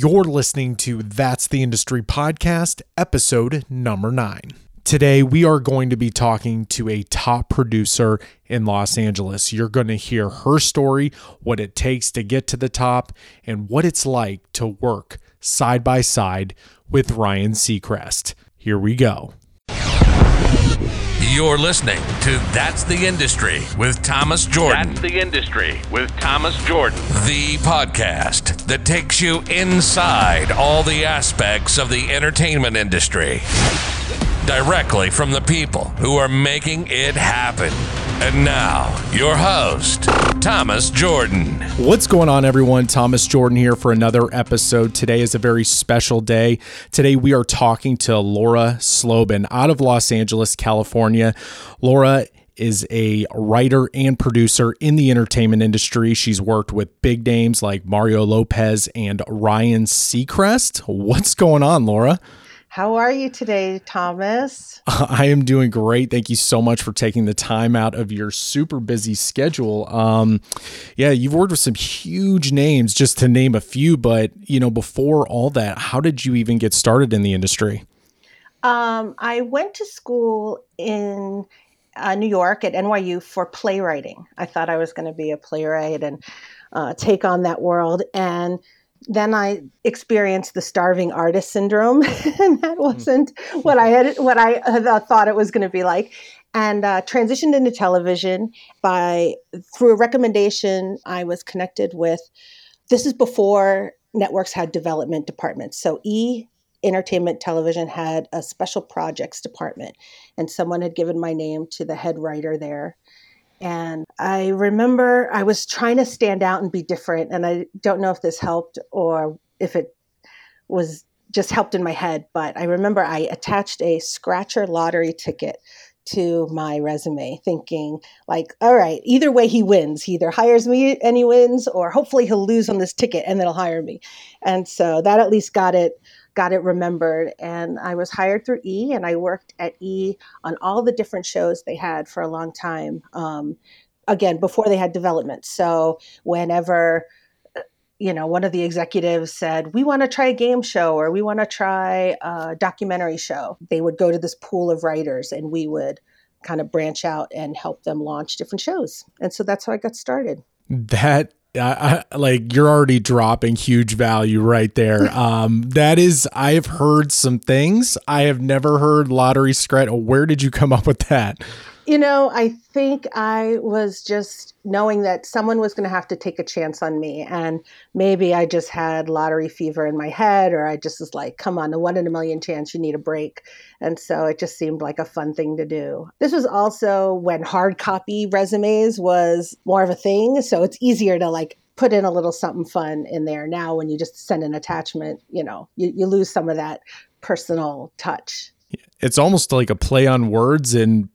You're listening to That's the Industry Podcast, episode number nine. Today, we are going to be talking to a top producer in Los Angeles. You're going to hear her story, what it takes to get to the top, and what it's like to work side by side with Ryan Seacrest. Here we go. You're listening to That's the Industry with Thomas Jordan. That's the Industry with Thomas Jordan. The podcast that takes you inside all the aspects of the entertainment industry. Directly from the people who are making it happen. And now, your host, Thomas Jordan. What's going on, everyone? Thomas Jordan here for another episode. Today is a very special day. Today, we are talking to Laura Slobin out of Los Angeles, California. Laura is a writer and producer in the entertainment industry. She's worked with big names like Mario Lopez and Ryan Seacrest. What's going on, Laura? How are you today, Thomas? I am doing great. Thank you so much for taking the time out of your super busy schedule. Um, yeah, you've worked with some huge names, just to name a few. But you know, before all that, how did you even get started in the industry? Um, I went to school in uh, New York at NYU for playwriting. I thought I was going to be a playwright and uh, take on that world, and then I experienced the starving artist syndrome, and that hmm. wasn't what I had what I had thought it was going to be like. And uh, transitioned into television by through a recommendation. I was connected with. This is before networks had development departments. So E Entertainment Television had a special projects department, and someone had given my name to the head writer there and I remember I was trying to stand out and be different. And I don't know if this helped or if it was just helped in my head, but I remember I attached a scratcher lottery ticket to my resume thinking like all right either way he wins he either hires me and he wins or hopefully he'll lose on this ticket and then he'll hire me and so that at least got it got it remembered. And I was hired through E, and I worked at E on all the different shows they had for a long time. Um, again, before they had development. So whenever you know, one of the executives said, We want to try a game show or we want to try a documentary show. They would go to this pool of writers and we would kind of branch out and help them launch different shows. And so that's how I got started. That I, I, like you're already dropping huge value right there. Um, that is, I have heard some things. I have never heard lottery scratch. Where did you come up with that? You know, I think I was just knowing that someone was going to have to take a chance on me. And maybe I just had lottery fever in my head, or I just was like, come on, a one in a million chance, you need a break. And so it just seemed like a fun thing to do. This was also when hard copy resumes was more of a thing. So it's easier to like put in a little something fun in there. Now, when you just send an attachment, you know, you, you lose some of that personal touch. It's almost like a play on words and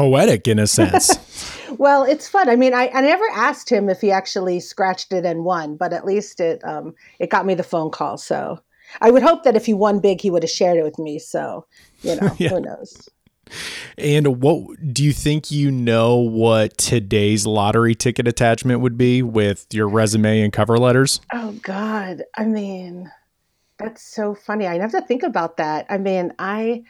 poetic in a sense. well, it's fun. I mean, I, I never asked him if he actually scratched it and won, but at least it um, it got me the phone call. So I would hope that if he won big, he would have shared it with me. So you know, yeah. who knows. And what do you think you know what today's lottery ticket attachment would be with your resume and cover letters? Oh God. I mean, that's so funny. I have to think about that. I mean, I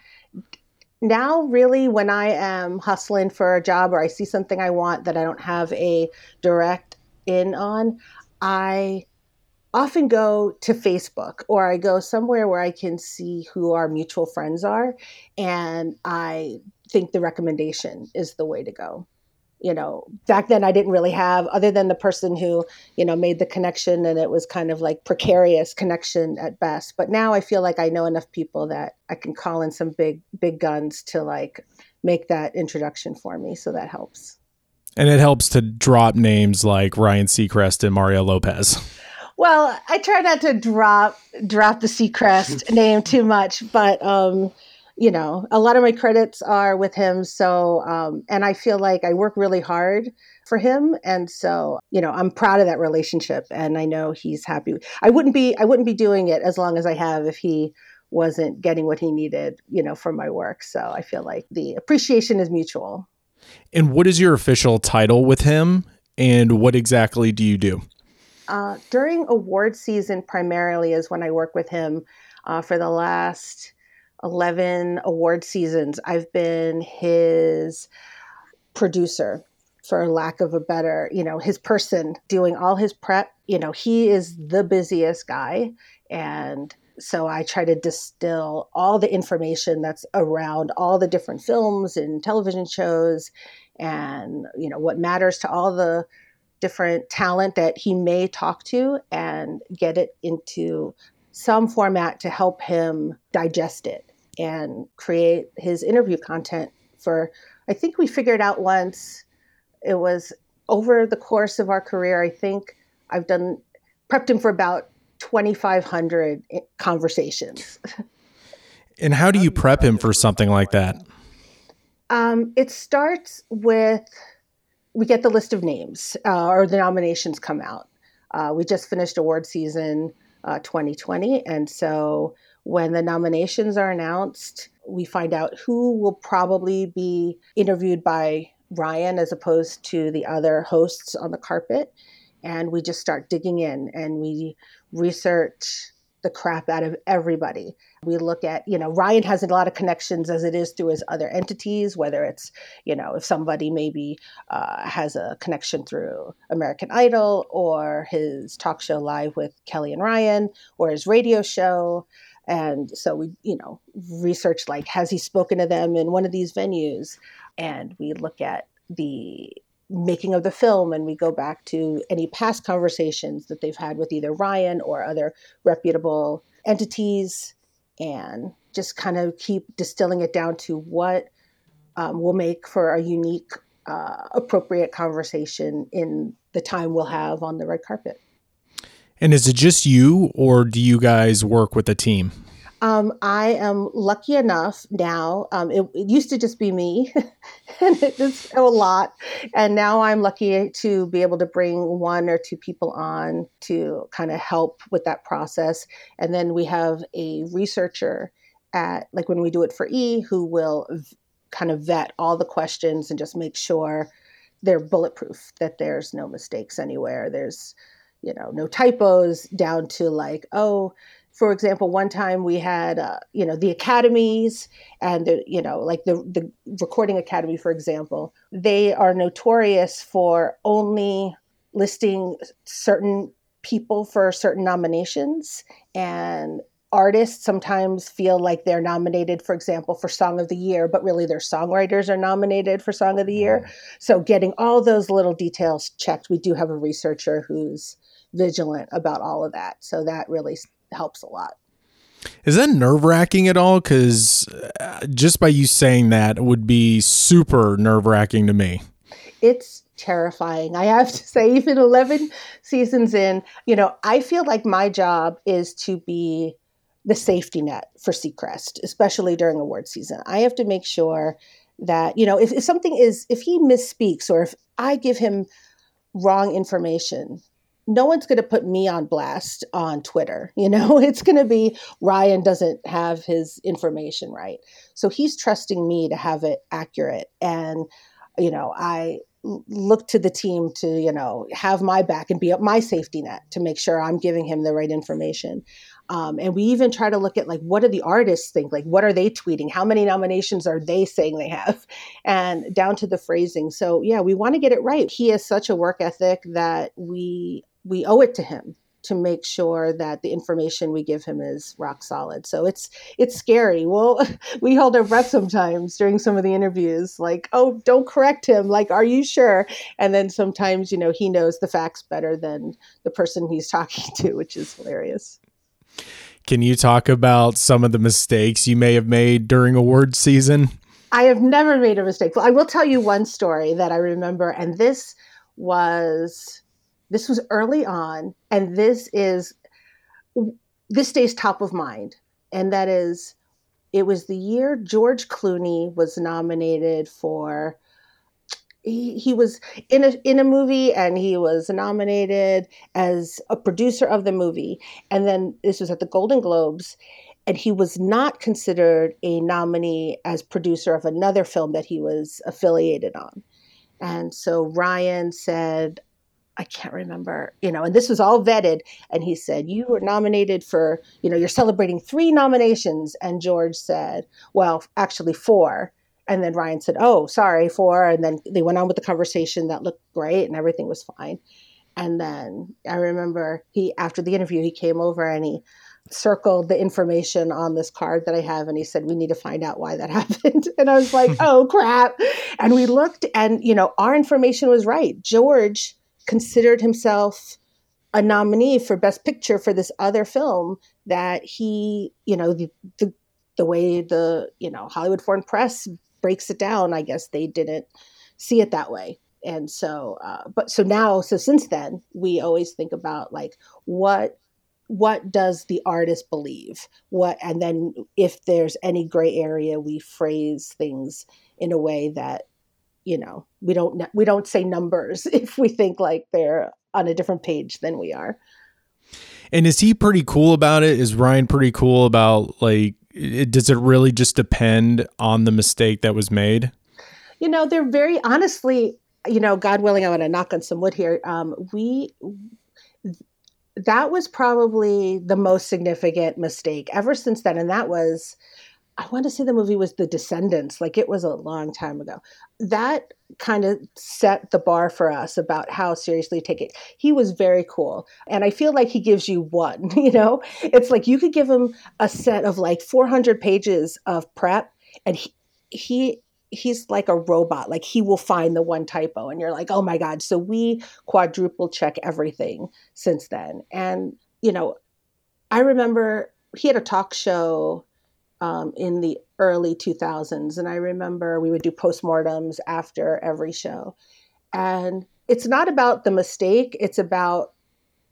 now really when I am hustling for a job or I see something I want that I don't have a direct in on, I often go to Facebook or I go somewhere where I can see who our mutual friends are and I think the recommendation is the way to go you know back then i didn't really have other than the person who you know made the connection and it was kind of like precarious connection at best. But now i feel like i know enough people that i can call in some big big guns to like make that introduction for me. So that helps. And it helps to drop names like ryan seacrest and mario lopez. Well i try not to drop drop the seacrest name too much but um you know, a lot of my credits are with him. So, um, and I feel like I work really hard for him, and so you know, I'm proud of that relationship, and I know he's happy. I wouldn't be, I wouldn't be doing it as long as I have if he wasn't getting what he needed, you know, from my work. So I feel like the appreciation is mutual. And what is your official title with him? And what exactly do you do? Uh, during award season, primarily, is when I work with him. Uh, for the last 11 award seasons, I've been his producer for lack of a better, you know, his person doing all his prep. You know, he is the busiest guy. And so I try to distill all the information that's around all the different films and television shows and, you know, what matters to all the different talent that he may talk to and get it into some format to help him digest it and create his interview content for I think we figured out once it was over the course of our career, I think I've done prepped him for about 2,500 conversations. And how do you prep him for something like that? Um, it starts with we get the list of names uh, or the nominations come out. Uh, we just finished award season uh, 2020. And so when the nominations are announced, we find out who will probably be interviewed by Ryan as opposed to the other hosts on the carpet. And we just start digging in and we research the crap out of everybody. We look at, you know, Ryan has a lot of connections as it is through his other entities, whether it's, you know, if somebody maybe uh, has a connection through American Idol or his talk show live with Kelly and Ryan or his radio show. And so we, you know, research like, has he spoken to them in one of these venues? and we look at the making of the film and we go back to any past conversations that they've had with either Ryan or other reputable entities and just kind of keep distilling it down to what um, will make for a unique, uh, appropriate conversation in the time we'll have on the red carpet. And is it just you, or do you guys work with a team? Um, I am lucky enough now. Um, it, it, used to just be me, and it's a lot. And now I'm lucky to be able to bring one or two people on to kind of help with that process. And then we have a researcher at, like when we do it for E, who will v- kind of vet all the questions and just make sure they're bulletproof, that there's no mistakes anywhere. There's, you know, no typos down to like, oh, for example, one time we had, uh, you know, the academies and the, you know, like the the recording academy, for example, they are notorious for only listing certain people for certain nominations and artists sometimes feel like they're nominated for example for song of the year but really their songwriters are nominated for song of the year mm-hmm. so getting all those little details checked we do have a researcher who's vigilant about all of that so that really helps a lot. Is that nerve wracking at all? Because uh, just by you saying that would be super nerve wracking to me. It's terrifying. I have to say, even 11 seasons in, you know, I feel like my job is to be the safety net for Seacrest, especially during award season. I have to make sure that, you know, if, if something is, if he misspeaks or if I give him wrong information, no one's going to put me on blast on Twitter. You know, it's going to be Ryan doesn't have his information right. So he's trusting me to have it accurate. And, you know, I look to the team to, you know, have my back and be my safety net to make sure I'm giving him the right information. Um, and we even try to look at like what do the artists think like what are they tweeting how many nominations are they saying they have and down to the phrasing so yeah we want to get it right he has such a work ethic that we we owe it to him to make sure that the information we give him is rock solid. So it's it's scary. Well, we hold our breath sometimes during some of the interviews, like, oh, don't correct him. Like, are you sure? And then sometimes, you know, he knows the facts better than the person he's talking to, which is hilarious. Can you talk about some of the mistakes you may have made during award season? I have never made a mistake. Well, I will tell you one story that I remember, and this was this was early on, and this is this stays top of mind, and that is it was the year George Clooney was nominated for. He, he was in a in a movie and he was nominated as a producer of the movie and then this was at the Golden Globes and he was not considered a nominee as producer of another film that he was affiliated on. And so Ryan said, I can't remember, you know, and this was all vetted. And he said, You were nominated for, you know, you're celebrating three nominations. And George said, Well, actually, four. And then Ryan said, Oh, sorry, four. And then they went on with the conversation that looked great and everything was fine. And then I remember he, after the interview, he came over and he circled the information on this card that I have and he said, We need to find out why that happened. And I was like, Oh, crap. And we looked and, you know, our information was right. George considered himself a nominee for Best Picture for this other film that he, you know, the, the, the way the, you know, Hollywood Foreign Press breaks it down, I guess they didn't see it that way. And so uh, but so now so since then we always think about like what what does the artist believe? What and then if there's any gray area we phrase things in a way that you know we don't we don't say numbers if we think like they're on a different page than we are and is he pretty cool about it is ryan pretty cool about like it, does it really just depend on the mistake that was made you know they're very honestly you know, God willing, I want to knock on some wood here. Um, we that was probably the most significant mistake ever since then, and that was. I want to say the movie was The Descendants, like it was a long time ago. That kind of set the bar for us about how seriously take it. He was very cool. And I feel like he gives you one, you know? It's like you could give him a set of like 400 pages of prep and he, he he's like a robot like he will find the one typo and you're like oh my god so we quadruple check everything since then and you know i remember he had a talk show um, in the early 2000s and i remember we would do postmortems after every show and it's not about the mistake it's about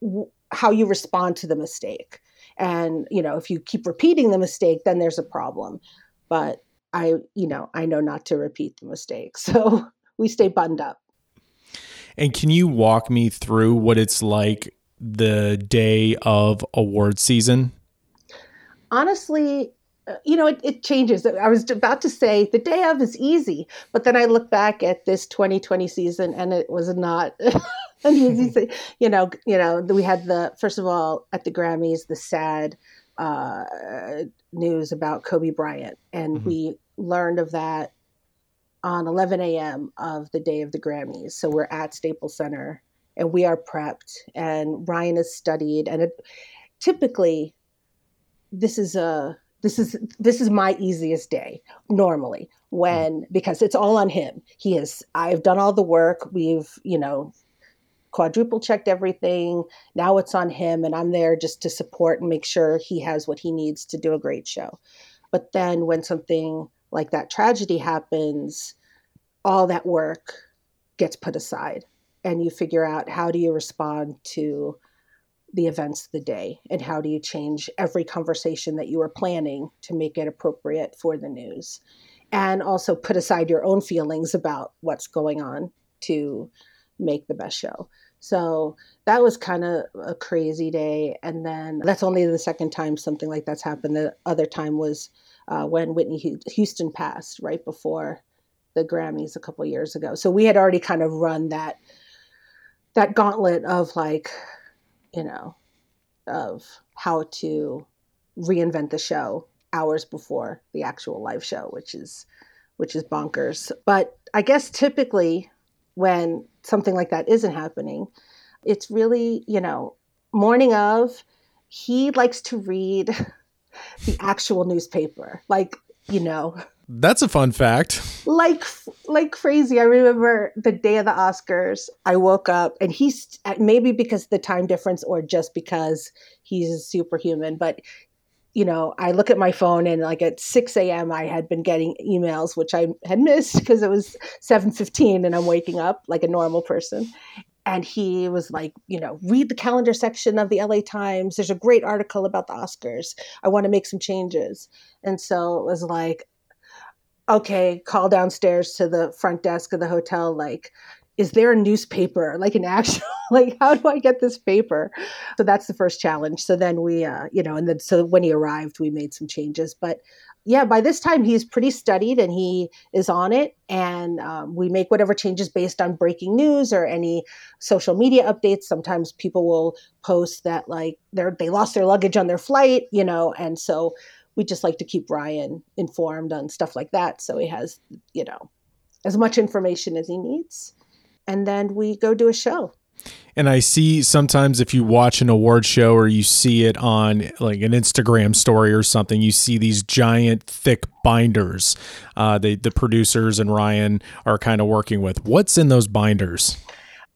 w- how you respond to the mistake and you know if you keep repeating the mistake then there's a problem but I, you know, I know not to repeat the mistake. So we stay buttoned up. And can you walk me through what it's like the day of award season? Honestly, you know, it, it, changes. I was about to say the day of is easy, but then I look back at this 2020 season and it was not an easy. you know, you know, we had the first of all at the Grammys the sad uh, news about Kobe Bryant, and mm-hmm. we learned of that on 11 a.m. of the day of the Grammys. So we're at Staples Center and we are prepped, and Ryan has studied. And it, typically, this is a this is this is my easiest day normally when hmm. because it's all on him. He is I've done all the work. We've you know quadruple checked everything. Now it's on him, and I'm there just to support and make sure he has what he needs to do a great show. But then when something like that tragedy happens, all that work gets put aside, and you figure out how do you respond to the events of the day and how do you change every conversation that you are planning to make it appropriate for the news and also put aside your own feelings about what's going on to make the best show. So that was kind of a crazy day. And then that's only the second time something like that's happened. The other time was uh, when Whitney Houston passed right before the Grammys a couple years ago. So we had already kind of run that that gauntlet of like, you know, of how to reinvent the show hours before the actual live show, which is which is bonkers. But I guess typically when something like that isn't happening. It's really, you know, morning of, he likes to read the actual newspaper. Like, you know, that's a fun fact. Like like crazy. I remember the day of the Oscars. I woke up and he's maybe because the time difference or just because he's superhuman, but you know, I look at my phone and like at 6 a.m. I had been getting emails, which I had missed because it was 7:15 and I'm waking up like a normal person. And he was like, you know, read the calendar section of the LA Times. There's a great article about the Oscars. I want to make some changes. And so it was like, okay, call downstairs to the front desk of the hotel, like, is there a newspaper? Like an actual like how do i get this paper? So that's the first challenge. So then we uh you know and then so when he arrived we made some changes. But yeah by this time he's pretty studied and he is on it. And um, we make whatever changes based on breaking news or any social media updates. Sometimes people will post that like they're they lost their luggage on their flight you know and so we just like to keep ryan informed on stuff like that so he has you know as much information as he needs and then we go do a show. And I see sometimes if you watch an award show or you see it on like an Instagram story or something, you see these giant thick binders. Uh, they, the producers and Ryan are kind of working with. What's in those binders?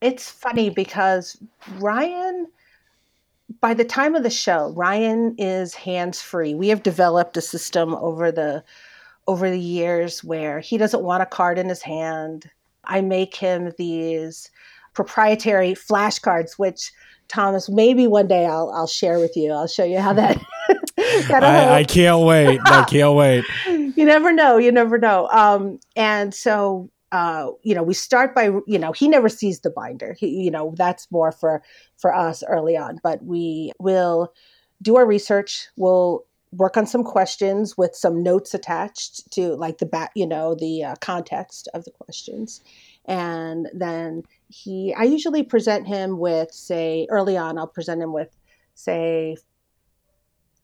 It's funny because Ryan, by the time of the show, Ryan is hands free. We have developed a system over the over the years where he doesn't want a card in his hand I make him these proprietary flashcards, which Thomas, maybe one day I'll I'll share with you. I'll show you how that. I, I, can't wait. I can't wait. you never know. You never know. Um, and so uh, you know, we start by you know he never sees the binder. He, you know, that's more for for us early on. But we will do our research. We'll work on some questions with some notes attached to like the back you know the uh, context of the questions and then he i usually present him with say early on i'll present him with say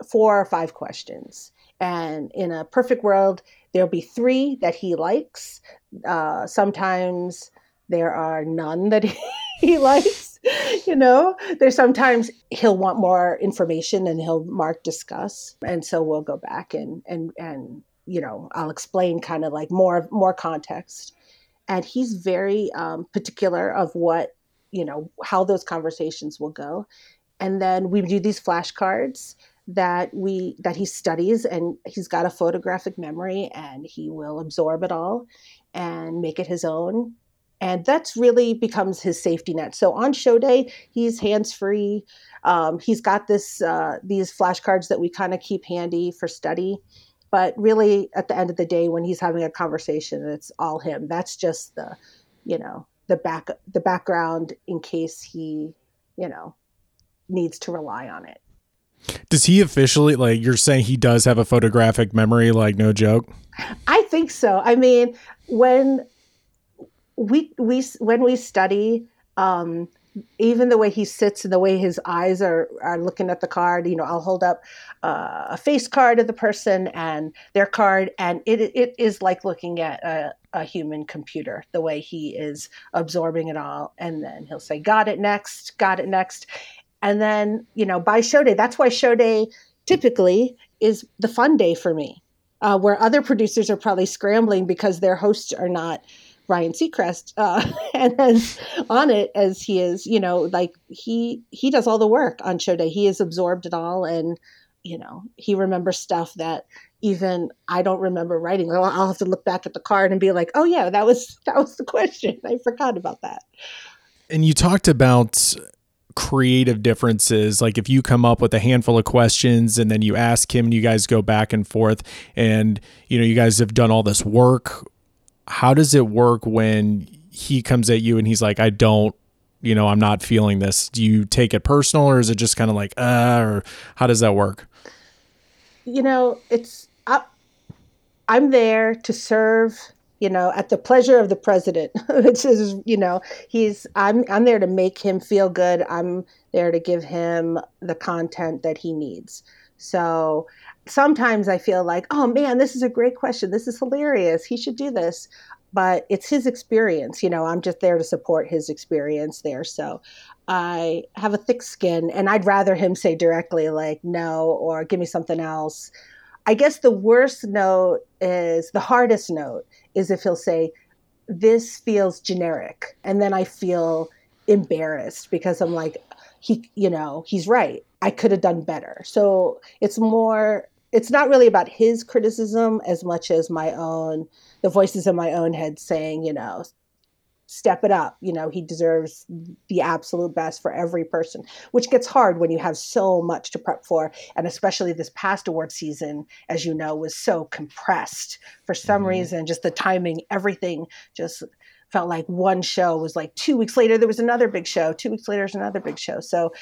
four or five questions and in a perfect world there'll be three that he likes uh, sometimes there are none that he, likes you know, there's sometimes he'll want more information and he'll mark discuss. And so we'll go back and and and you know, I'll explain kind of like more more context. And he's very um, particular of what, you know, how those conversations will go. And then we do these flashcards that we that he studies and he's got a photographic memory and he will absorb it all and make it his own and that's really becomes his safety net. So on show day, he's hands free. Um, he's got this uh, these flashcards that we kind of keep handy for study. But really, at the end of the day, when he's having a conversation, it's all him. That's just the, you know, the back the background in case he, you know, needs to rely on it. Does he officially like you're saying he does have a photographic memory? Like no joke. I think so. I mean, when we we when we study um, even the way he sits and the way his eyes are, are looking at the card, you know, I'll hold up uh, a face card of the person and their card, and it it is like looking at a, a, human computer, the way he is absorbing it all. And then he'll say, Got it next, got it next. And then, you know, by show day, that's why show day typically is the fun day for me, uh, where other producers are probably scrambling because their hosts are not Ryan Seacrest uh, and as on it as he is, you know, like he he does all the work on show day. He is absorbed it all, and you know, he remembers stuff that even I don't remember writing. I'll, I'll have to look back at the card and be like, oh yeah, that was that was the question. I forgot about that. And you talked about creative differences like if you come up with a handful of questions and then you ask him and you guys go back and forth and you know you guys have done all this work how does it work when he comes at you and he's like, I don't, you know, I'm not feeling this? Do you take it personal or is it just kind of like, uh, or how does that work? You know, it's, I, I'm there to serve you know, at the pleasure of the president, which is, you know, he's I'm I'm there to make him feel good. I'm there to give him the content that he needs. So sometimes I feel like, oh man, this is a great question. This is hilarious. He should do this. But it's his experience. You know, I'm just there to support his experience there. So I have a thick skin and I'd rather him say directly, like, no, or give me something else. I guess the worst note is the hardest note is if he'll say, this feels generic. And then I feel embarrassed because I'm like, he, you know, he's right. I could have done better. So it's more it's not really about his criticism as much as my own the voices in my own head saying you know step it up. You know he deserves the absolute best for every person which gets hard when you have so much to prep for. And especially this past award season as you know was so compressed. For some mm-hmm. reason just the timing everything just felt like one show was like two weeks later there was another big show. Two weeks later there's another big show. So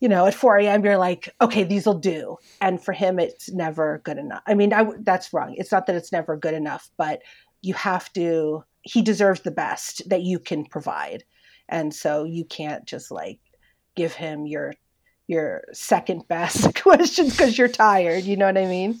you know at 4 a.m you're like okay these will do. And for him it's never good enough. I mean I, that's wrong. It's not that it's never good enough but you have to he deserves the best that you can provide and so you can't just like give him your your second best questions because you're tired you know what i mean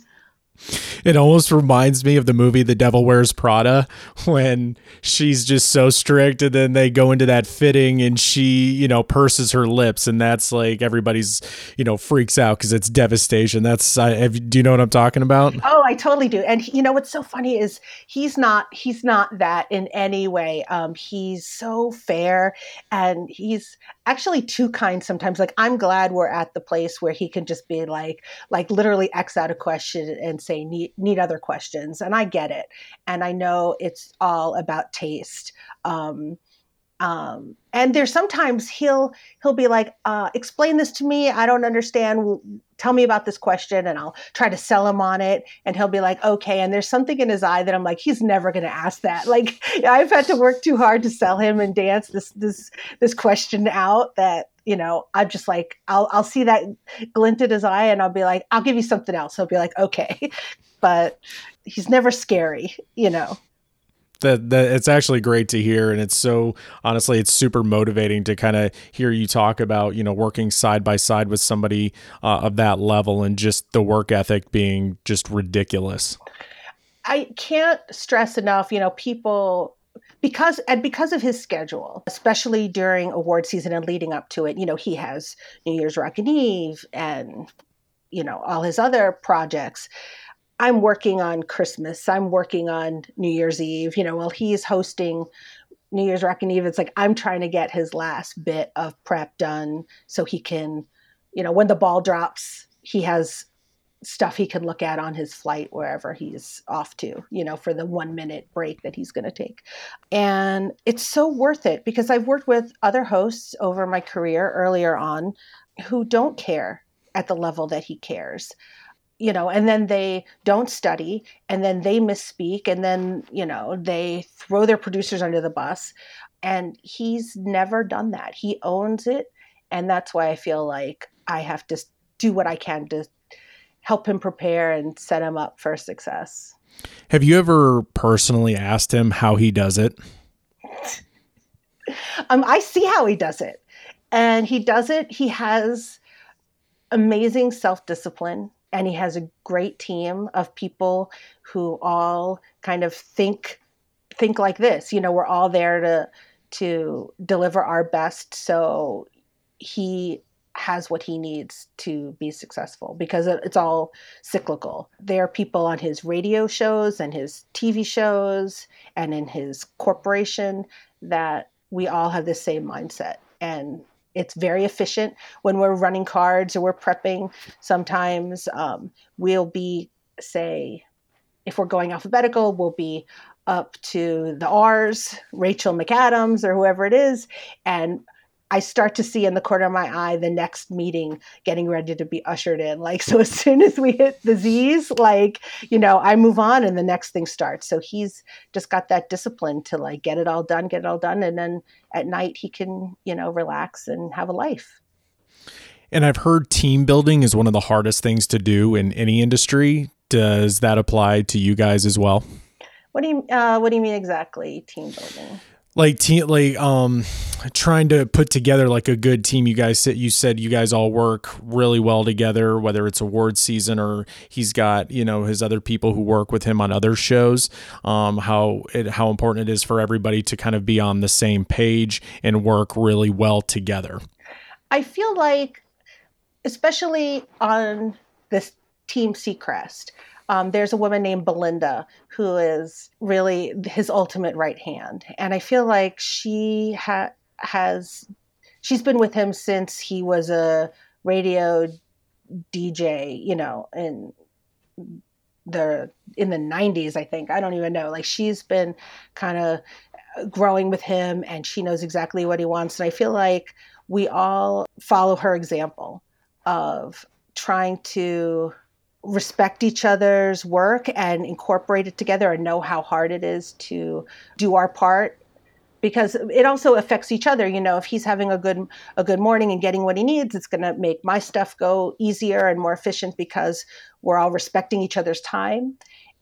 it almost reminds me of the movie The Devil Wears Prada when she's just so strict and then they go into that fitting and she, you know, purses her lips and that's like everybody's, you know, freaks out because it's devastation. That's, have, do you know what I'm talking about? Oh, I totally do. And you know, what's so funny is he's not, he's not that in any way. Um, he's so fair and he's actually too kind sometimes. Like I'm glad we're at the place where he can just be like, like literally X out a question and say need need other questions and i get it and i know it's all about taste um, um, and there's sometimes he'll he'll be like uh, explain this to me i don't understand tell me about this question and i'll try to sell him on it and he'll be like okay and there's something in his eye that i'm like he's never going to ask that like i've had to work too hard to sell him and dance this this this question out that you know, I'm just like, I'll, I'll see that glint in his eye and I'll be like, I'll give you something else. He'll be like, okay. But he's never scary, you know. That, that it's actually great to hear and it's so honestly it's super motivating to kind of hear you talk about you know working side by side with somebody uh, of that level and just the work ethic being just ridiculous i can't stress enough you know people because and because of his schedule, especially during award season and leading up to it, you know, he has New Year's Rockin' Eve and you know all his other projects. I'm working on Christmas. I'm working on New Year's Eve. You know, while he's hosting New Year's Rockin' Eve, it's like I'm trying to get his last bit of prep done so he can, you know, when the ball drops, he has stuff he can look at on his flight wherever he's off to, you know, for the one minute break that he's going to take. And it's so worth it because I've worked with other hosts over my career earlier on who don't care at the level that he cares. You know, and then they don't study, and then they misspeak, and then, you know, they throw their producers under the bus. And he's never done that. He owns it. And that's why I feel like I have to do what I can to help him prepare and set him up for success. Have you ever personally asked him how he does it? um, I see how he does it. And he does it, he has amazing self discipline and he has a great team of people who all kind of think think like this you know we're all there to to deliver our best so he has what he needs to be successful because it's all cyclical. There are people on his radio shows and his TV shows and in his corporation that we all have the same mindset. And it's very efficient when we're running cards or we're prepping. Sometimes um, we'll be, say, if we're going alphabetical, we'll be up to the R's, Rachel McAdams or whoever it is, and I start to see in the corner of my eye the next meeting getting ready to be ushered in. Like, so as soon as we hit the Z's, like, you know, I move on and the next thing starts. So he's just got that discipline to like get it all done, get it all done. And then at night he can, you know, relax and have a life. And I've heard team building is one of the hardest things to do in any industry. Does that apply to you guys as well? What do you uh, What do you mean exactly? Team building like team like um trying to put together like a good team. You guys you said you guys all work really well together whether it's award season or he's got you know his other people who work with him on other shows. Um how it how important it is for everybody to kind of be on the same page and work really well together. I feel like especially on this team seacrest um, there's a woman named Belinda who is really his ultimate right hand, and I feel like she ha- has she's been with him since he was a radio DJ, you know, in the in the 90s I think. I don't even know. Like she's been kind of growing with him and she knows exactly what he wants and I feel like we all follow her example of trying to respect each other's work and incorporate it together and know how hard it is to do our part. Because it also affects each other you know if he's having a good a good morning and getting what he needs it's going to make my stuff go easier and more efficient because we're all respecting each other's time.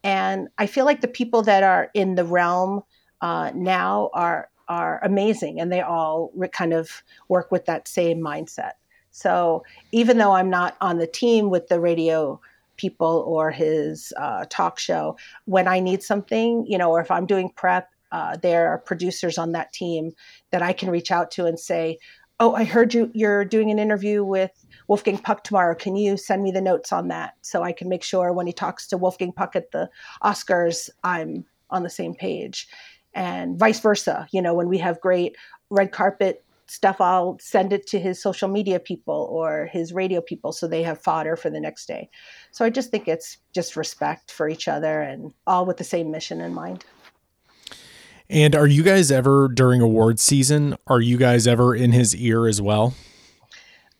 And i feel like the people that are in the realm uh, now are are amazing and they all kind of work with that same mindset. So even though i'm not on the team with the radio people or his uh, talk show when i need something you know or if i'm doing prep uh, there are producers on that team that I can reach out to and say, "Oh, I heard you. You're doing an interview with Wolfgang Puck tomorrow. Can you send me the notes on that so I can make sure when he talks to Wolfgang Puck at the Oscars, I'm on the same page." And vice versa. You know, when we have great red carpet stuff, I'll send it to his social media people or his radio people so they have fodder for the next day. So I just think it's just respect for each other and all with the same mission in mind. And are you guys ever during award season? Are you guys ever in his ear as well?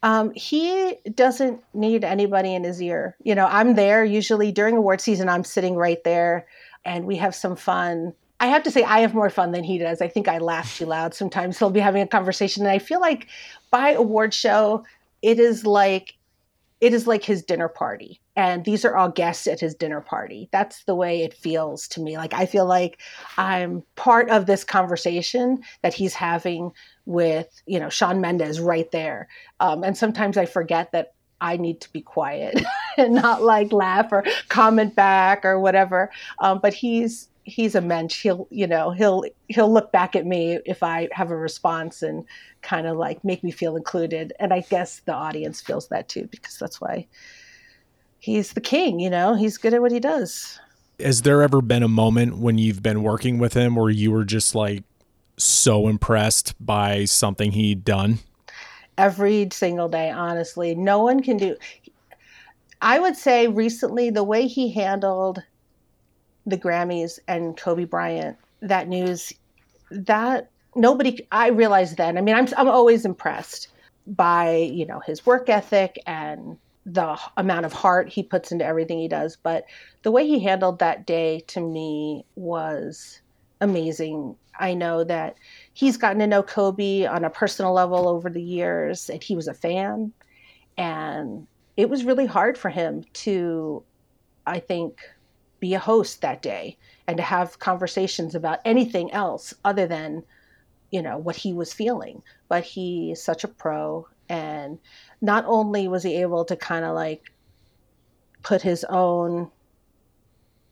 Um, he doesn't need anybody in his ear. You know, I'm there usually during award season. I'm sitting right there, and we have some fun. I have to say, I have more fun than he does. I think I laugh too loud sometimes. He'll be having a conversation, and I feel like by award show, it is like it is like his dinner party and these are all guests at his dinner party that's the way it feels to me like i feel like i'm part of this conversation that he's having with you know shawn mendes right there um, and sometimes i forget that I need to be quiet and not like laugh or comment back or whatever. Um, but he's he's a mensch. He'll, you know, he'll he'll look back at me if I have a response and kind of like make me feel included. And I guess the audience feels that too because that's why he's the king. You know, he's good at what he does. Has there ever been a moment when you've been working with him where you were just like so impressed by something he'd done? Every single day, honestly, no one can do. I would say recently the way he handled the Grammys and Kobe Bryant, that news, that nobody, I realized then, I mean, I'm, I'm always impressed by, you know, his work ethic and the amount of heart he puts into everything he does. But the way he handled that day to me was amazing. I know that he's gotten to know Kobe on a personal level over the years, and he was a fan. And it was really hard for him to, I think, be a host that day and to have conversations about anything else other than you know what he was feeling but he is such a pro and not only was he able to kind of like put his own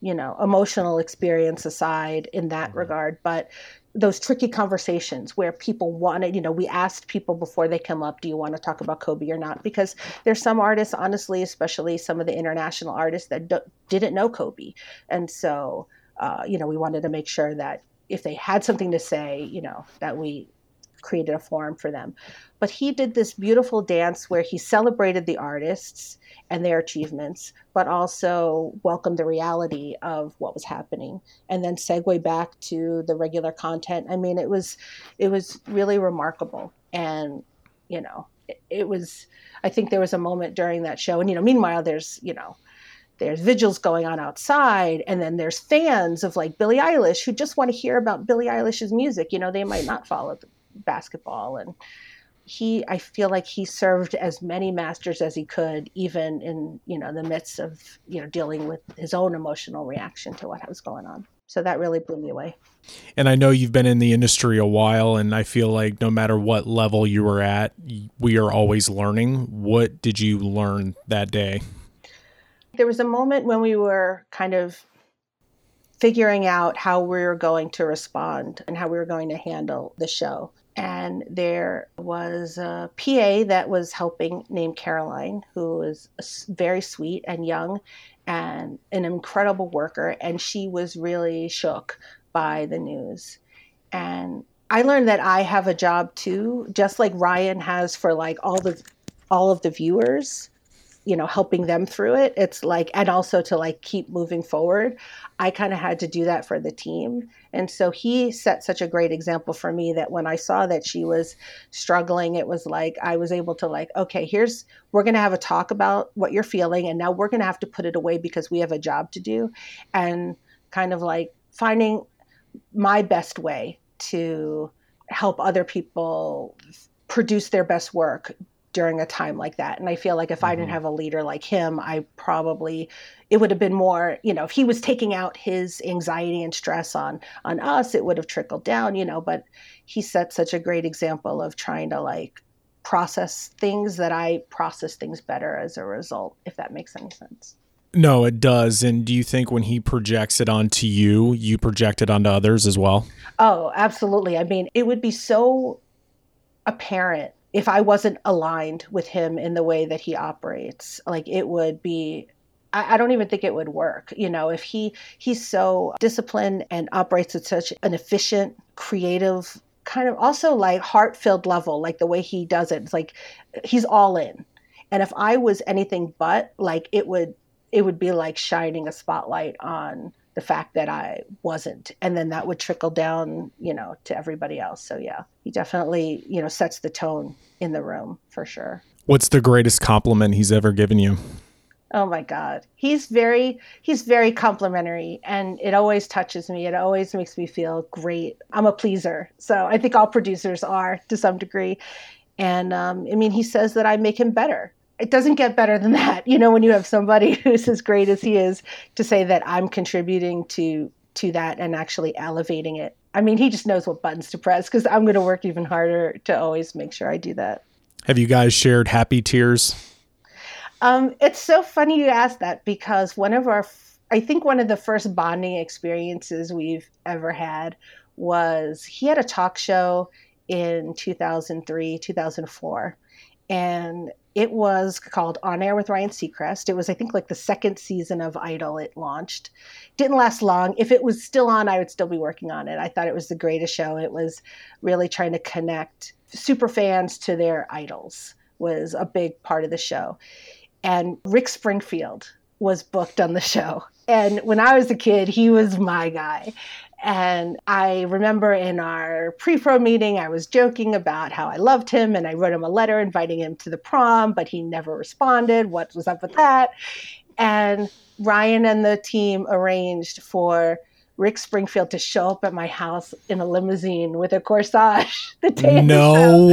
you know emotional experience aside in that mm-hmm. regard but those tricky conversations where people wanted, you know, we asked people before they come up, do you want to talk about Kobe or not? Because there's some artists, honestly, especially some of the international artists that do, didn't know Kobe. And so, uh, you know, we wanted to make sure that if they had something to say, you know, that we created a forum for them. But he did this beautiful dance where he celebrated the artists and their achievements, but also welcomed the reality of what was happening, and then segue back to the regular content. I mean, it was it was really remarkable, and you know, it, it was. I think there was a moment during that show, and you know, meanwhile, there's you know there's vigils going on outside and then there's fans of like Billie Eilish who just want to hear about Billie Eilish's music you know they might not follow basketball and he i feel like he served as many masters as he could even in you know the midst of you know dealing with his own emotional reaction to what was going on. So that really blew me away. And i know you've been in the industry a while and i feel like no matter what level you were at we are always learning. What did you learn that day? There was a moment when we were kind of figuring out how we were going to respond and how we were going to handle the show and there was a PA that was helping named Caroline, who was very sweet and young and an incredible worker. And she was really shook by the news. And I learned that I have a job too, just like Ryan has for like all the all of the viewers you know helping them through it it's like and also to like keep moving forward i kind of had to do that for the team. And so he set such a great example for me that when i saw that she was struggling it was like i was able to like okay here's we're going to have a talk about what you're feeling and now we're going to have to put it away because we have a job to do and kind of like finding my best way to help other people produce their best work during a time like that. And I feel like if mm-hmm. I didn't mm-hmm. have a leader like him, I probably it would have been more, you know, if he was taking out his anxiety and stress on on us, it would have trickled down, you know, but he set such a great example of trying to like process things that I process things better as a result, if that makes any sense. No, it does. And do you think when he projects it onto you, you project it onto others as well? Oh, absolutely. I mean, it would be so apparent if I wasn't aligned with him in the way that he operates. Like it would be I, don't even think it would work. You know, if he he's so disciplined and operates at such an efficient, creative, kind of also like heart filled level, like the way he does it. It's like he's all in. And if I was anything but, like it would it would be like shining a spotlight on the fact that I wasn't. And then that would trickle down, you know, to everybody else. So yeah, he definitely, you know, sets the tone in the room for sure. What's the greatest compliment he's ever given you? Oh my God. He's very he's very complimentary and it always touches me. It always makes me feel great. I'm a pleaser. So I think all producers are to some degree. And um, I mean he says that I make him better it doesn't get better than that. You know, when you have somebody who's as great as he is to say that I'm contributing to to that and actually elevating it. I mean, he just knows what buttons to press because I'm going to work even harder to always make sure I do that. Have you guys shared happy tears? Um, it's so funny you ask that because one of our, I think one of the first bonding experiences we've ever had was he had a talk show in 2003, 2004. And it was called On Air with Ryan Seacrest. It was, I think, like the second season of Idol it launched. Didn't last long. If it was still on, I would still be working on it. I thought it was the greatest show. It was really trying to connect super fans to their idols was a big part of the show. And Rick Springfield was booked on the show. And when I was a kid, he was my guy. And I remember in our pre pro meeting, I was joking about how I loved him and I wrote him a letter inviting him to the prom, but he never responded. What was up with that? And Ryan and the team arranged for Rick Springfield to show up at my house in a limousine with a corsage the day no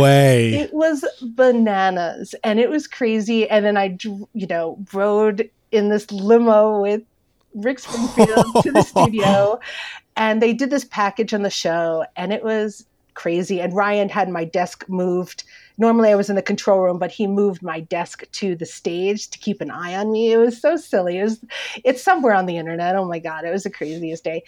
way it was bananas and it was crazy and then i you know rode in this limo with Rick Springfield to the studio, and they did this package on the show, and it was crazy. And Ryan had my desk moved. Normally, I was in the control room, but he moved my desk to the stage to keep an eye on me. It was so silly. It was, it's somewhere on the internet. Oh my God, it was the craziest day.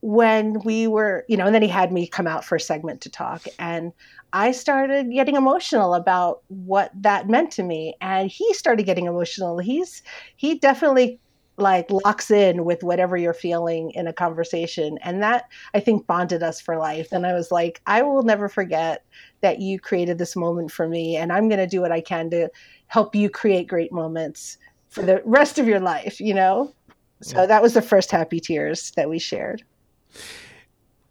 When we were, you know, and then he had me come out for a segment to talk, and I started getting emotional about what that meant to me, and he started getting emotional. He's he definitely like locks in with whatever you're feeling in a conversation and that i think bonded us for life. And i was like i will never forget that you created this moment for me and i'm going to do what i can to help you create great moments for the rest of your life you know? So yeah. that was the first happy tears that we shared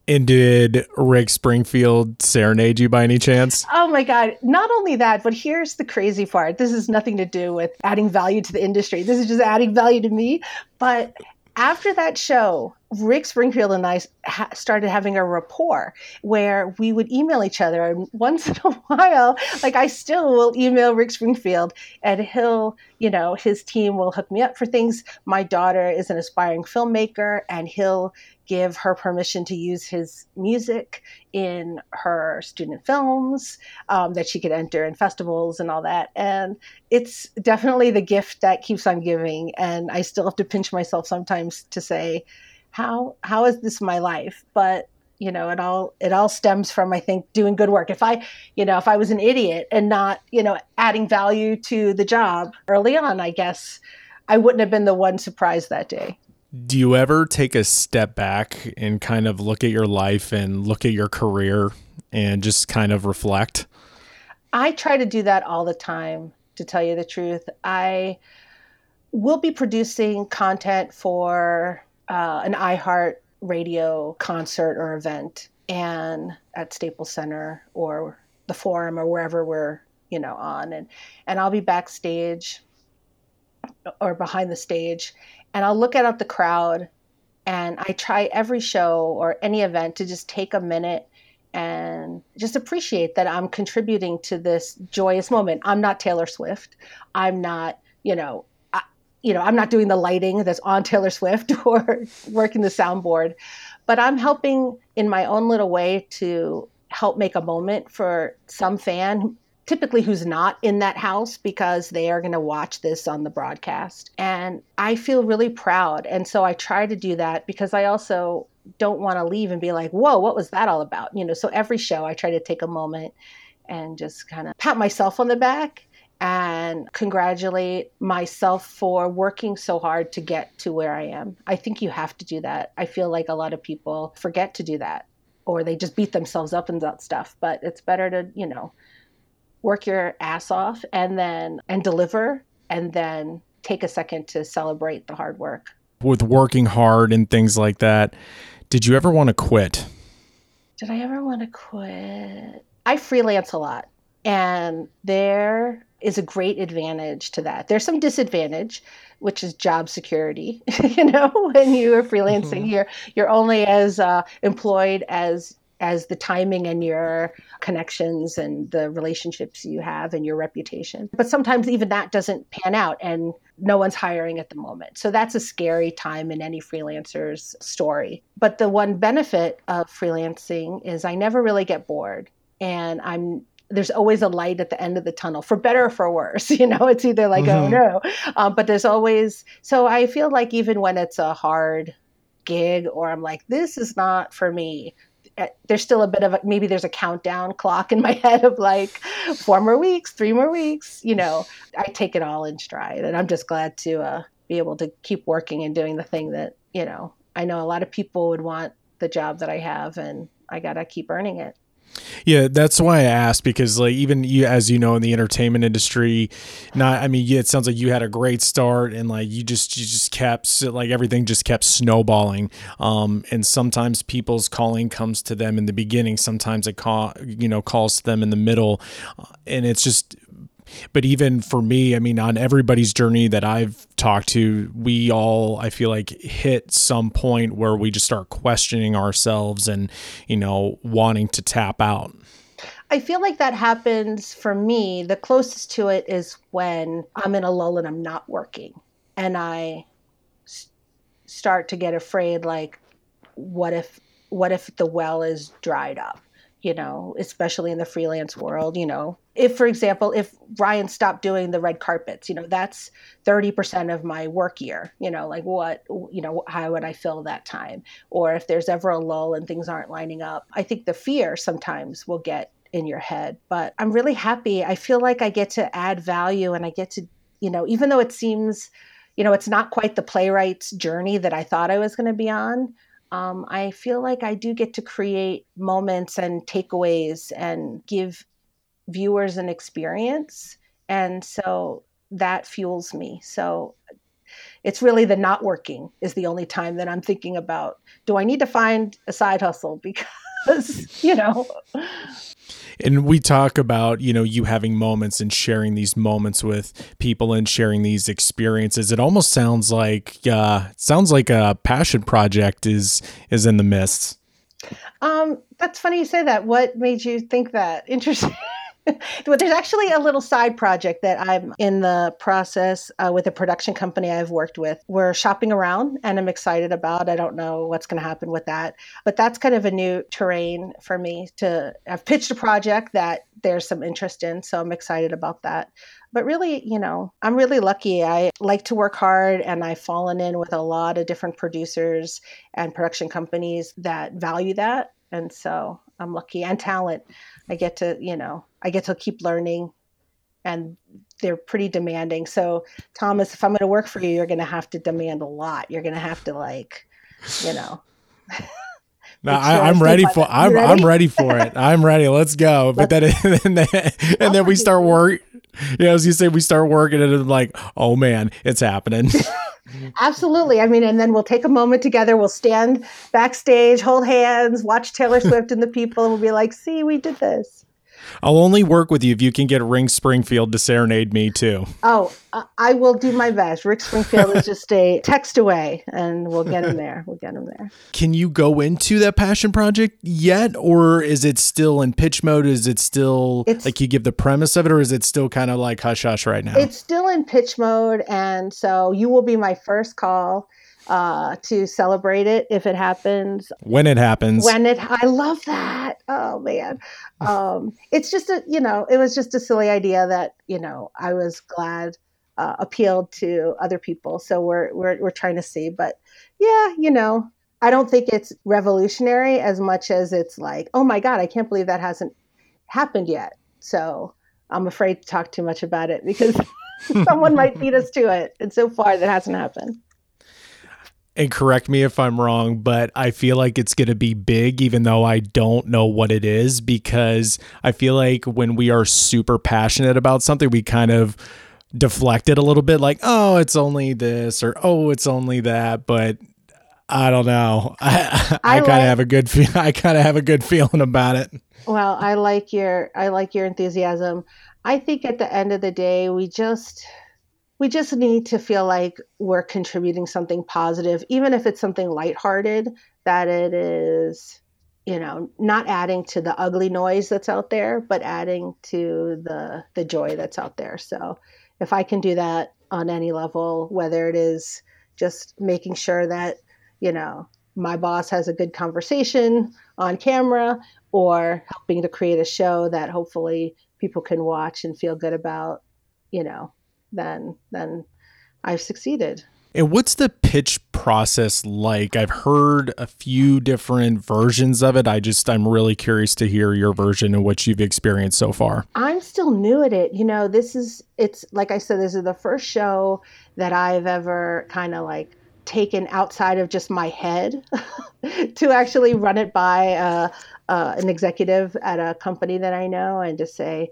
and did Rick Springfield serenade you by any chance? Oh my God. Not only that, but here's the crazy part. This has nothing to do with adding value to the industry. This is just adding value to me. But after that show, Rick Springfield and I ha- started having a rapport where we would email each other. And once in a while, like I still will email Rick Springfield and he'll, you know, his team will hook me up for things. My daughter is an aspiring filmmaker and he'll give her permission to use his music in her student films um, that she could enter in festivals and all that. And it's definitely the gift that keeps on giving. And I still have to pinch myself sometimes to say, how how is this my life? But you know, it all it all stems from I think doing good work. If I, you know, if I was an idiot and not, you know, adding value to the job early on, I guess I wouldn't have been the one surprised that day. Do you ever take a step back and kind of look at your life and look at your career and just kind of reflect? I try to do that all the time, to tell you the truth. I will be producing content for uh, an iHeart radio concert or event and at Staples Center or the Forum or wherever we're, you know, on. And, and I'll be backstage or behind the stage and I'll look at the crowd and I try every show or any event to just take a minute and just appreciate that I'm contributing to this joyous moment. I'm not Taylor Swift. I'm not, you know, you know, I'm not doing the lighting that's on Taylor Swift or working the soundboard, but I'm helping in my own little way to help make a moment for some fan typically who's not in that house because they are going to watch this on the broadcast. And I feel really proud. And so I try to do that because I also don't want to leave and be like, whoa, what was that all about? You know, so every show I try to take a moment and just kind of pat myself on the back and congratulate myself for working so hard to get to where I am. I think you have to do that. I feel like a lot of people forget to do that or they just beat themselves up and that stuff, but it's better to, you know, work your ass off and then and deliver and then take a second to celebrate the hard work. With working hard and things like that, did you ever want to quit? Did I ever want to quit? I freelance a lot, and there is a great advantage to that. There's some disadvantage, which is job security. you know, when you are freelancing, mm-hmm. you're you're only as uh, employed as as the timing and your connections and the relationships you have and your reputation. But sometimes even that doesn't pan out and no one's hiring at the moment. So that's a scary time in any freelancer's story. But the one benefit of freelancing is I never really get bored and I'm there's always a light at the end of the tunnel for better or for worse you know it's either like oh, mm-hmm. oh no um, but there's always so i feel like even when it's a hard gig or i'm like this is not for me uh, there's still a bit of a, maybe there's a countdown clock in my head of like four more weeks, three more weeks. You know, I take it all in stride, and I'm just glad to uh, be able to keep working and doing the thing that you know I know a lot of people would want the job that I have, and I gotta keep earning it. Yeah, that's why I asked because like even you as you know in the entertainment industry, not I mean, yeah, it sounds like you had a great start and like you just you just kept like everything just kept snowballing. Um and sometimes people's calling comes to them in the beginning, sometimes it call you know calls to them in the middle and it's just but even for me, I mean, on everybody's journey that I've talked to, we all, I feel like, hit some point where we just start questioning ourselves and, you know, wanting to tap out. I feel like that happens for me. The closest to it is when I'm in a lull and I'm not working and I start to get afraid like, what if what if the well is dried up you know, especially in the freelance world, you know. If, for example, if Ryan stopped doing the red carpets, you know, that's 30% of my work year, you know, like what, you know, how would I fill that time? Or if there's ever a lull and things aren't lining up, I think the fear sometimes will get in your head. But I'm really happy. I feel like I get to add value and I get to, you know, even though it seems, you know, it's not quite the playwright's journey that I thought I was going to be on um, I feel like I do get to create moments and takeaways and give viewers an experience. And so that fuels me. So it's really the not working is the only time that I'm thinking about do I need to find a side hustle? Because, you know, and we talk about you know you having moments and sharing these moments with people and sharing these experiences. It almost sounds like uh sounds like a passion project is is in the midst. Um that's funny you say that. What made you think that? Interesting well, there's actually a little side project that I'm in the process uh, with a production company I've worked with. We're shopping around and I'm excited about. I don't know what's going to happen with that, but that's kind of a new terrain for me to I've pitched a project that there's some interest in, so I'm excited about that. But really, you know, I'm really lucky. I like to work hard and I've fallen in with a lot of different producers and production companies that value that. And so I'm lucky and talent. I get to, you know, I get to keep learning and they're pretty demanding. So, Thomas, if I'm going to work for you, you're going to have to demand a lot. You're going to have to like, you know. No, I, am ready for. I'm ready? I'm ready for it. I'm ready. Let's go. But then, and then, and then we start work. You know, as you say, we start working, and it's like, oh man, it's happening. Absolutely. I mean, and then we'll take a moment together. We'll stand backstage, hold hands, watch Taylor Swift and the people, and we'll be like, see, we did this. I'll only work with you if you can get Rick Springfield to serenade me too. Oh, I will do my best. Rick Springfield is just a text away, and we'll get him there. We'll get him there. Can you go into that passion project yet, or is it still in pitch mode? Is it still it's, like you give the premise of it, or is it still kind of like hush hush right now? It's still in pitch mode, and so you will be my first call uh, to celebrate it if it happens. When it happens. When it, I love that. Oh man, um, it's just a you know it was just a silly idea that you know I was glad uh, appealed to other people. So we're we're we're trying to see, but yeah, you know. I don't think it's revolutionary as much as it's like, oh my God, I can't believe that hasn't happened yet. So I'm afraid to talk too much about it because someone might beat us to it. And so far, that hasn't happened and correct me if I'm wrong, but I feel like it's going to be big, even though I don't know what it is, because I feel like when we are super passionate about something, we kind of deflect it a little bit, like, oh, it's only this, or oh, it's only that. But I don't know. I, I, I kind of like, have a good feel. I kind of have a good feeling about it. Well, I like your I like your enthusiasm. I think at the end of the day, we just we just need to feel like we're contributing something positive, even if it's something lighthearted, that it is, you know, not adding to the ugly noise that's out there, but adding to the the joy that's out there. So if I can do that on any level, whether it is just making sure that, you know, my boss has a good conversation on camera or helping to create a show that hopefully people can watch and feel good about, you know, then then I've succeeded. And what's the pitch process like? I've heard a few different versions of it. I just I'm really curious to hear your version and what you've experienced so far. I'm still new at it. You know, this is it's like I said this is the first show that I've ever kind of like taken outside of just my head to actually run it by uh, uh, an executive at a company that I know and to say,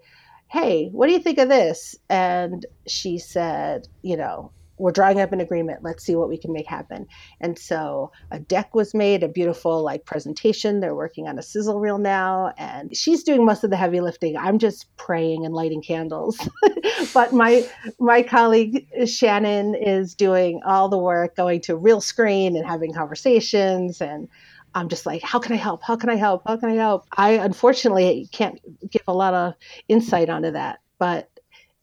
hey, what do you think of this? And she said, you know, we're drawing up an agreement. Let's see what we can make happen. And so a deck was made, a beautiful like presentation. They're working on a sizzle reel now, and she's doing most of the heavy lifting. I'm just praying and lighting candles. but my my colleague Shannon is doing all the work, going to Realscreen and having conversations and I'm just like, how can I help? How can I help? How can I help? I unfortunately can't give a lot of insight onto that, but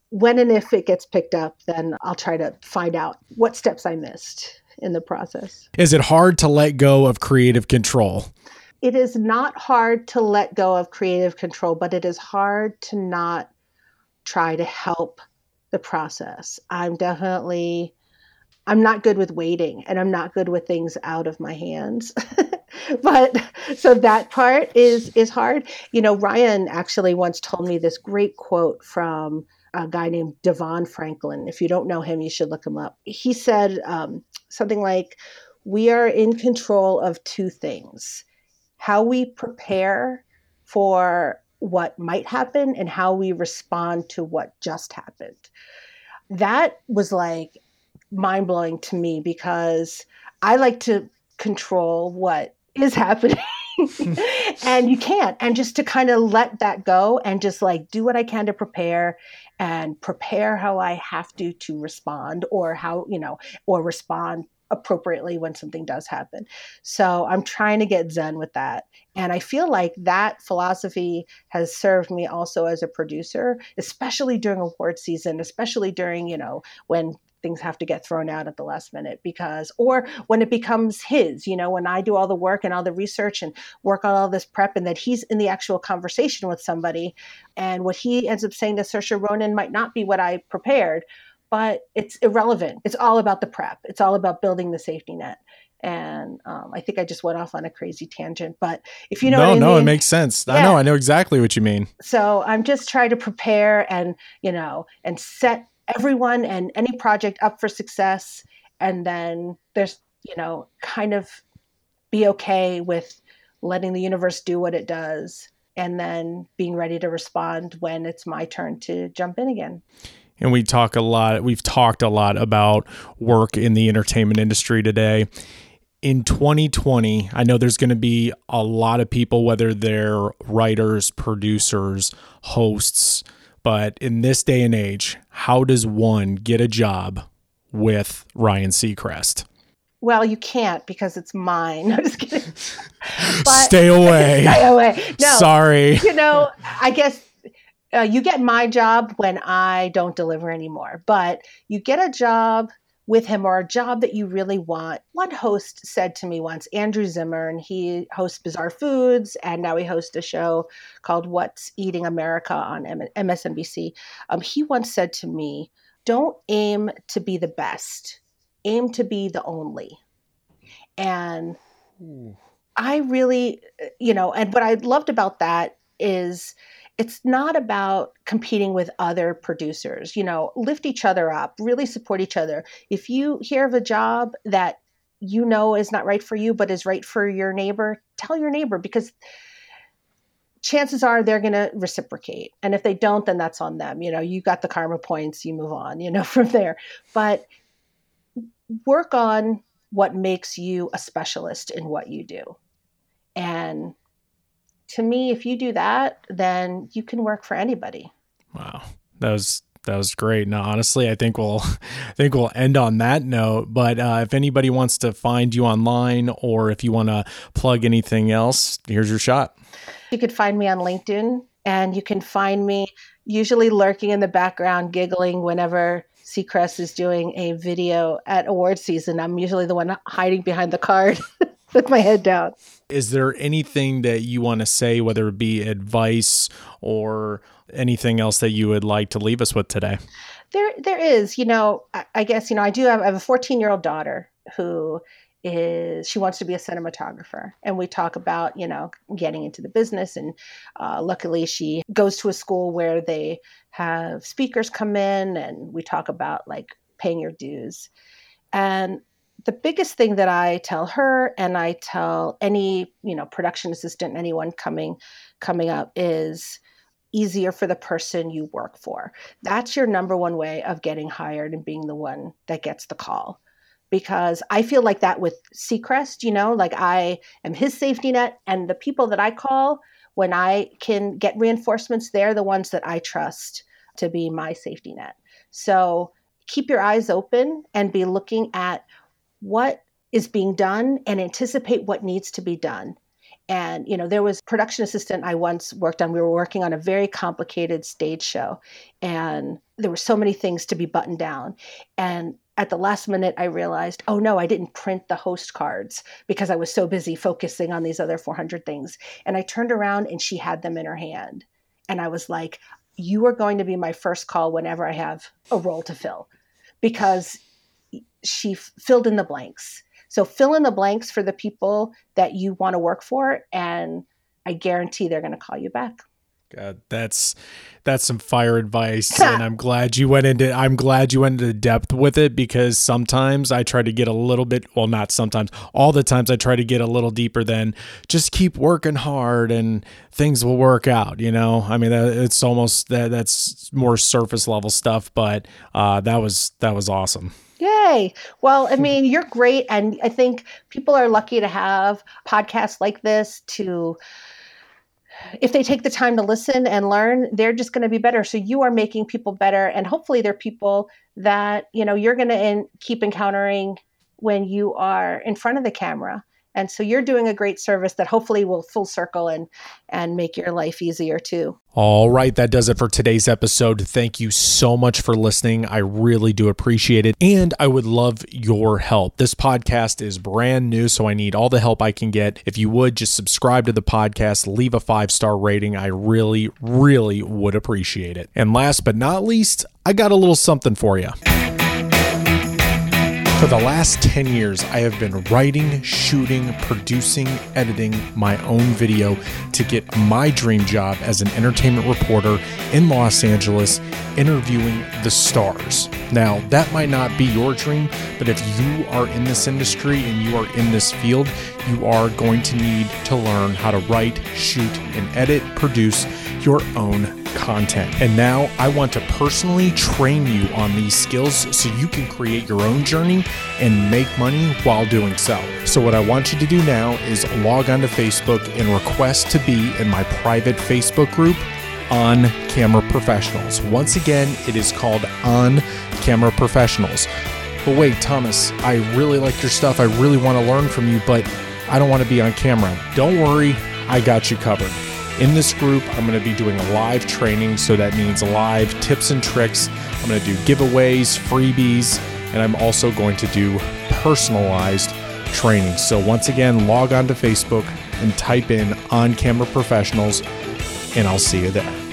when and if it gets picked up, then I'll try to find out what steps I missed in the process. Is it hard to let go of creative control? It is not hard to let go of creative control, but it is hard to not try to help the process. I'm definitely I'm not good with waiting and I'm not good with things out of my hands. but so that part is is hard. You know, Ryan actually once told me this great quote from a guy named DeVon Franklin. If you don't know him, you should look him up. He said um, something like, "We are in control of two things: how we prepare for what might happen and how we respond to what just happened." That was like mind blowing to me because I like to control what is happening. and you can't. And just to kind of let that go and just like do what I can to prepare and prepare how I have to to respond or how, you know, or respond appropriately when something does happen. So I'm trying to get zen with that. And I feel like that philosophy has served me also as a producer, especially during award season, especially during, you know, when things have to get thrown out at the last minute because or when it becomes his you know when i do all the work and all the research and work on all this prep and that he's in the actual conversation with somebody and what he ends up saying to Saoirse Ronan might not be what i prepared but it's irrelevant it's all about the prep it's all about building the safety net and um, I think I just went off on a crazy tangent. But if you know, no, no, mean, it makes sense. Yeah. I know, I know exactly what you mean. So I'm just trying to prepare and you know and set everyone and any project up for success and then there's you know kind of be okay with letting the universe do what it does and then being ready to respond when it's my turn to jump in again. And we talk a lot we've talked a lot about work in the entertainment industry today. In 2020, I know there's going to be a lot of people, whether they're writers, producers, hosts, but in this day and age, how does one get a job with Ryan Seacrest? Well, you can't because it's mine. I'm just kidding. But, stay away. stay away. No, sorry. You know, I guess uh, you get my job when I don't deliver anymore, but you get a job with him or a job that you really want. One host said to me once, Andrew Zimmern, he hosts Bizarre Foods, and now he hosts a show called What's Eating America on MSNBC. Um, he once said to me, Don't aim to be the best, aim to be the only. And Ooh. I really, you know, and what I loved about that is it's not about competing with other producers you know lift each other up really support each other. If you hear of a job that you know is not right for you but is right for your neighbor tell your neighbor because chances are they're going to reciprocate. And if they don't then that's on them. You know you got the karma points you move on you know from there. But work on what makes you a specialist in what you do. And to me, if you do that, then you can work for anybody. Wow. That was that was great. Now, honestly, I think we'll I think we'll end on that note. But uh, if anybody wants to find you online or if you want to plug anything else, here's your shot. You could find me on LinkedIn, and you can find me usually lurking in the background, giggling whenever Seacrest is doing a video at award season. I'm usually the one hiding behind the card with my head down. Is there anything that you want to say, whether it be advice or anything else that you would like to leave us with today? There, there is. You know, I, I guess you know I do have, I have a 14 year old daughter who is she wants to be a cinematographer and we talk about you know getting into the business and uh, luckily she goes to a school where they have speakers come in and we talk about like paying your dues and the biggest thing that I tell her and I tell any, you know, production assistant, anyone coming coming up is easier for the person you work for. That's your number one way of getting hired and being the one that gets the call. Because I feel like that with Seacrest, you know, like I am his safety net and the people that I call when I can get reinforcements, they're the ones that I trust to be my safety net. So keep your eyes open and be looking at what is being done and anticipate what needs to be done. And, you know, there was production assistant I once worked on. We were working on a very complicated stage show, and there were so many things to be buttoned down. And at the last minute, I realized, oh no, I didn't print the host cards because I was so busy focusing on these other 400 things. And I turned around and she had them in her hand. And I was like, you are going to be my first call whenever I have a role to fill because she f- filled in the blanks. So fill in the blanks for the people that you want to work for, and I guarantee they're going to call you back. God, that's that's some fire advice, and I'm glad you went into I'm glad you went into depth with it because sometimes I try to get a little bit well, not sometimes, all the times I try to get a little deeper than just keep working hard and things will work out. You know, I mean, that, it's almost that that's more surface level stuff, but uh, that was that was awesome. Yay. Well, I hmm. mean, you're great. And I think people are lucky to have podcasts like this to, if they take the time to listen and learn, they're just going to be better. So you are making people better. And hopefully they're people that, you know, you're going to keep encountering when you are in front of the camera and so you're doing a great service that hopefully will full circle and and make your life easier too. All right that does it for today's episode. Thank you so much for listening. I really do appreciate it and i would love your help. This podcast is brand new so i need all the help i can get. If you would just subscribe to the podcast leave a five star rating. I really really would appreciate it. And last but not least i got a little something for you for the last 10 years, I have been writing, shooting, producing, editing my own video to get my dream job as an entertainment reporter in Los Angeles, interviewing the stars. Now, that might not be your dream, but if you are in this industry and you are in this field, you are going to need to learn how to write, shoot, and edit, produce your own content. And now I want to personally train you on these skills so you can create your own journey and make money while doing so. So, what I want you to do now is log onto Facebook and request to be in my private Facebook group on camera professionals. Once again, it is called On Camera Professionals. But wait, Thomas, I really like your stuff. I really want to learn from you, but I don't want to be on camera. Don't worry, I got you covered. In this group, I'm going to be doing a live training, so that means live tips and tricks. I'm going to do giveaways, freebies, and I'm also going to do personalized training. So, once again, log on to Facebook and type in on camera professionals, and I'll see you there.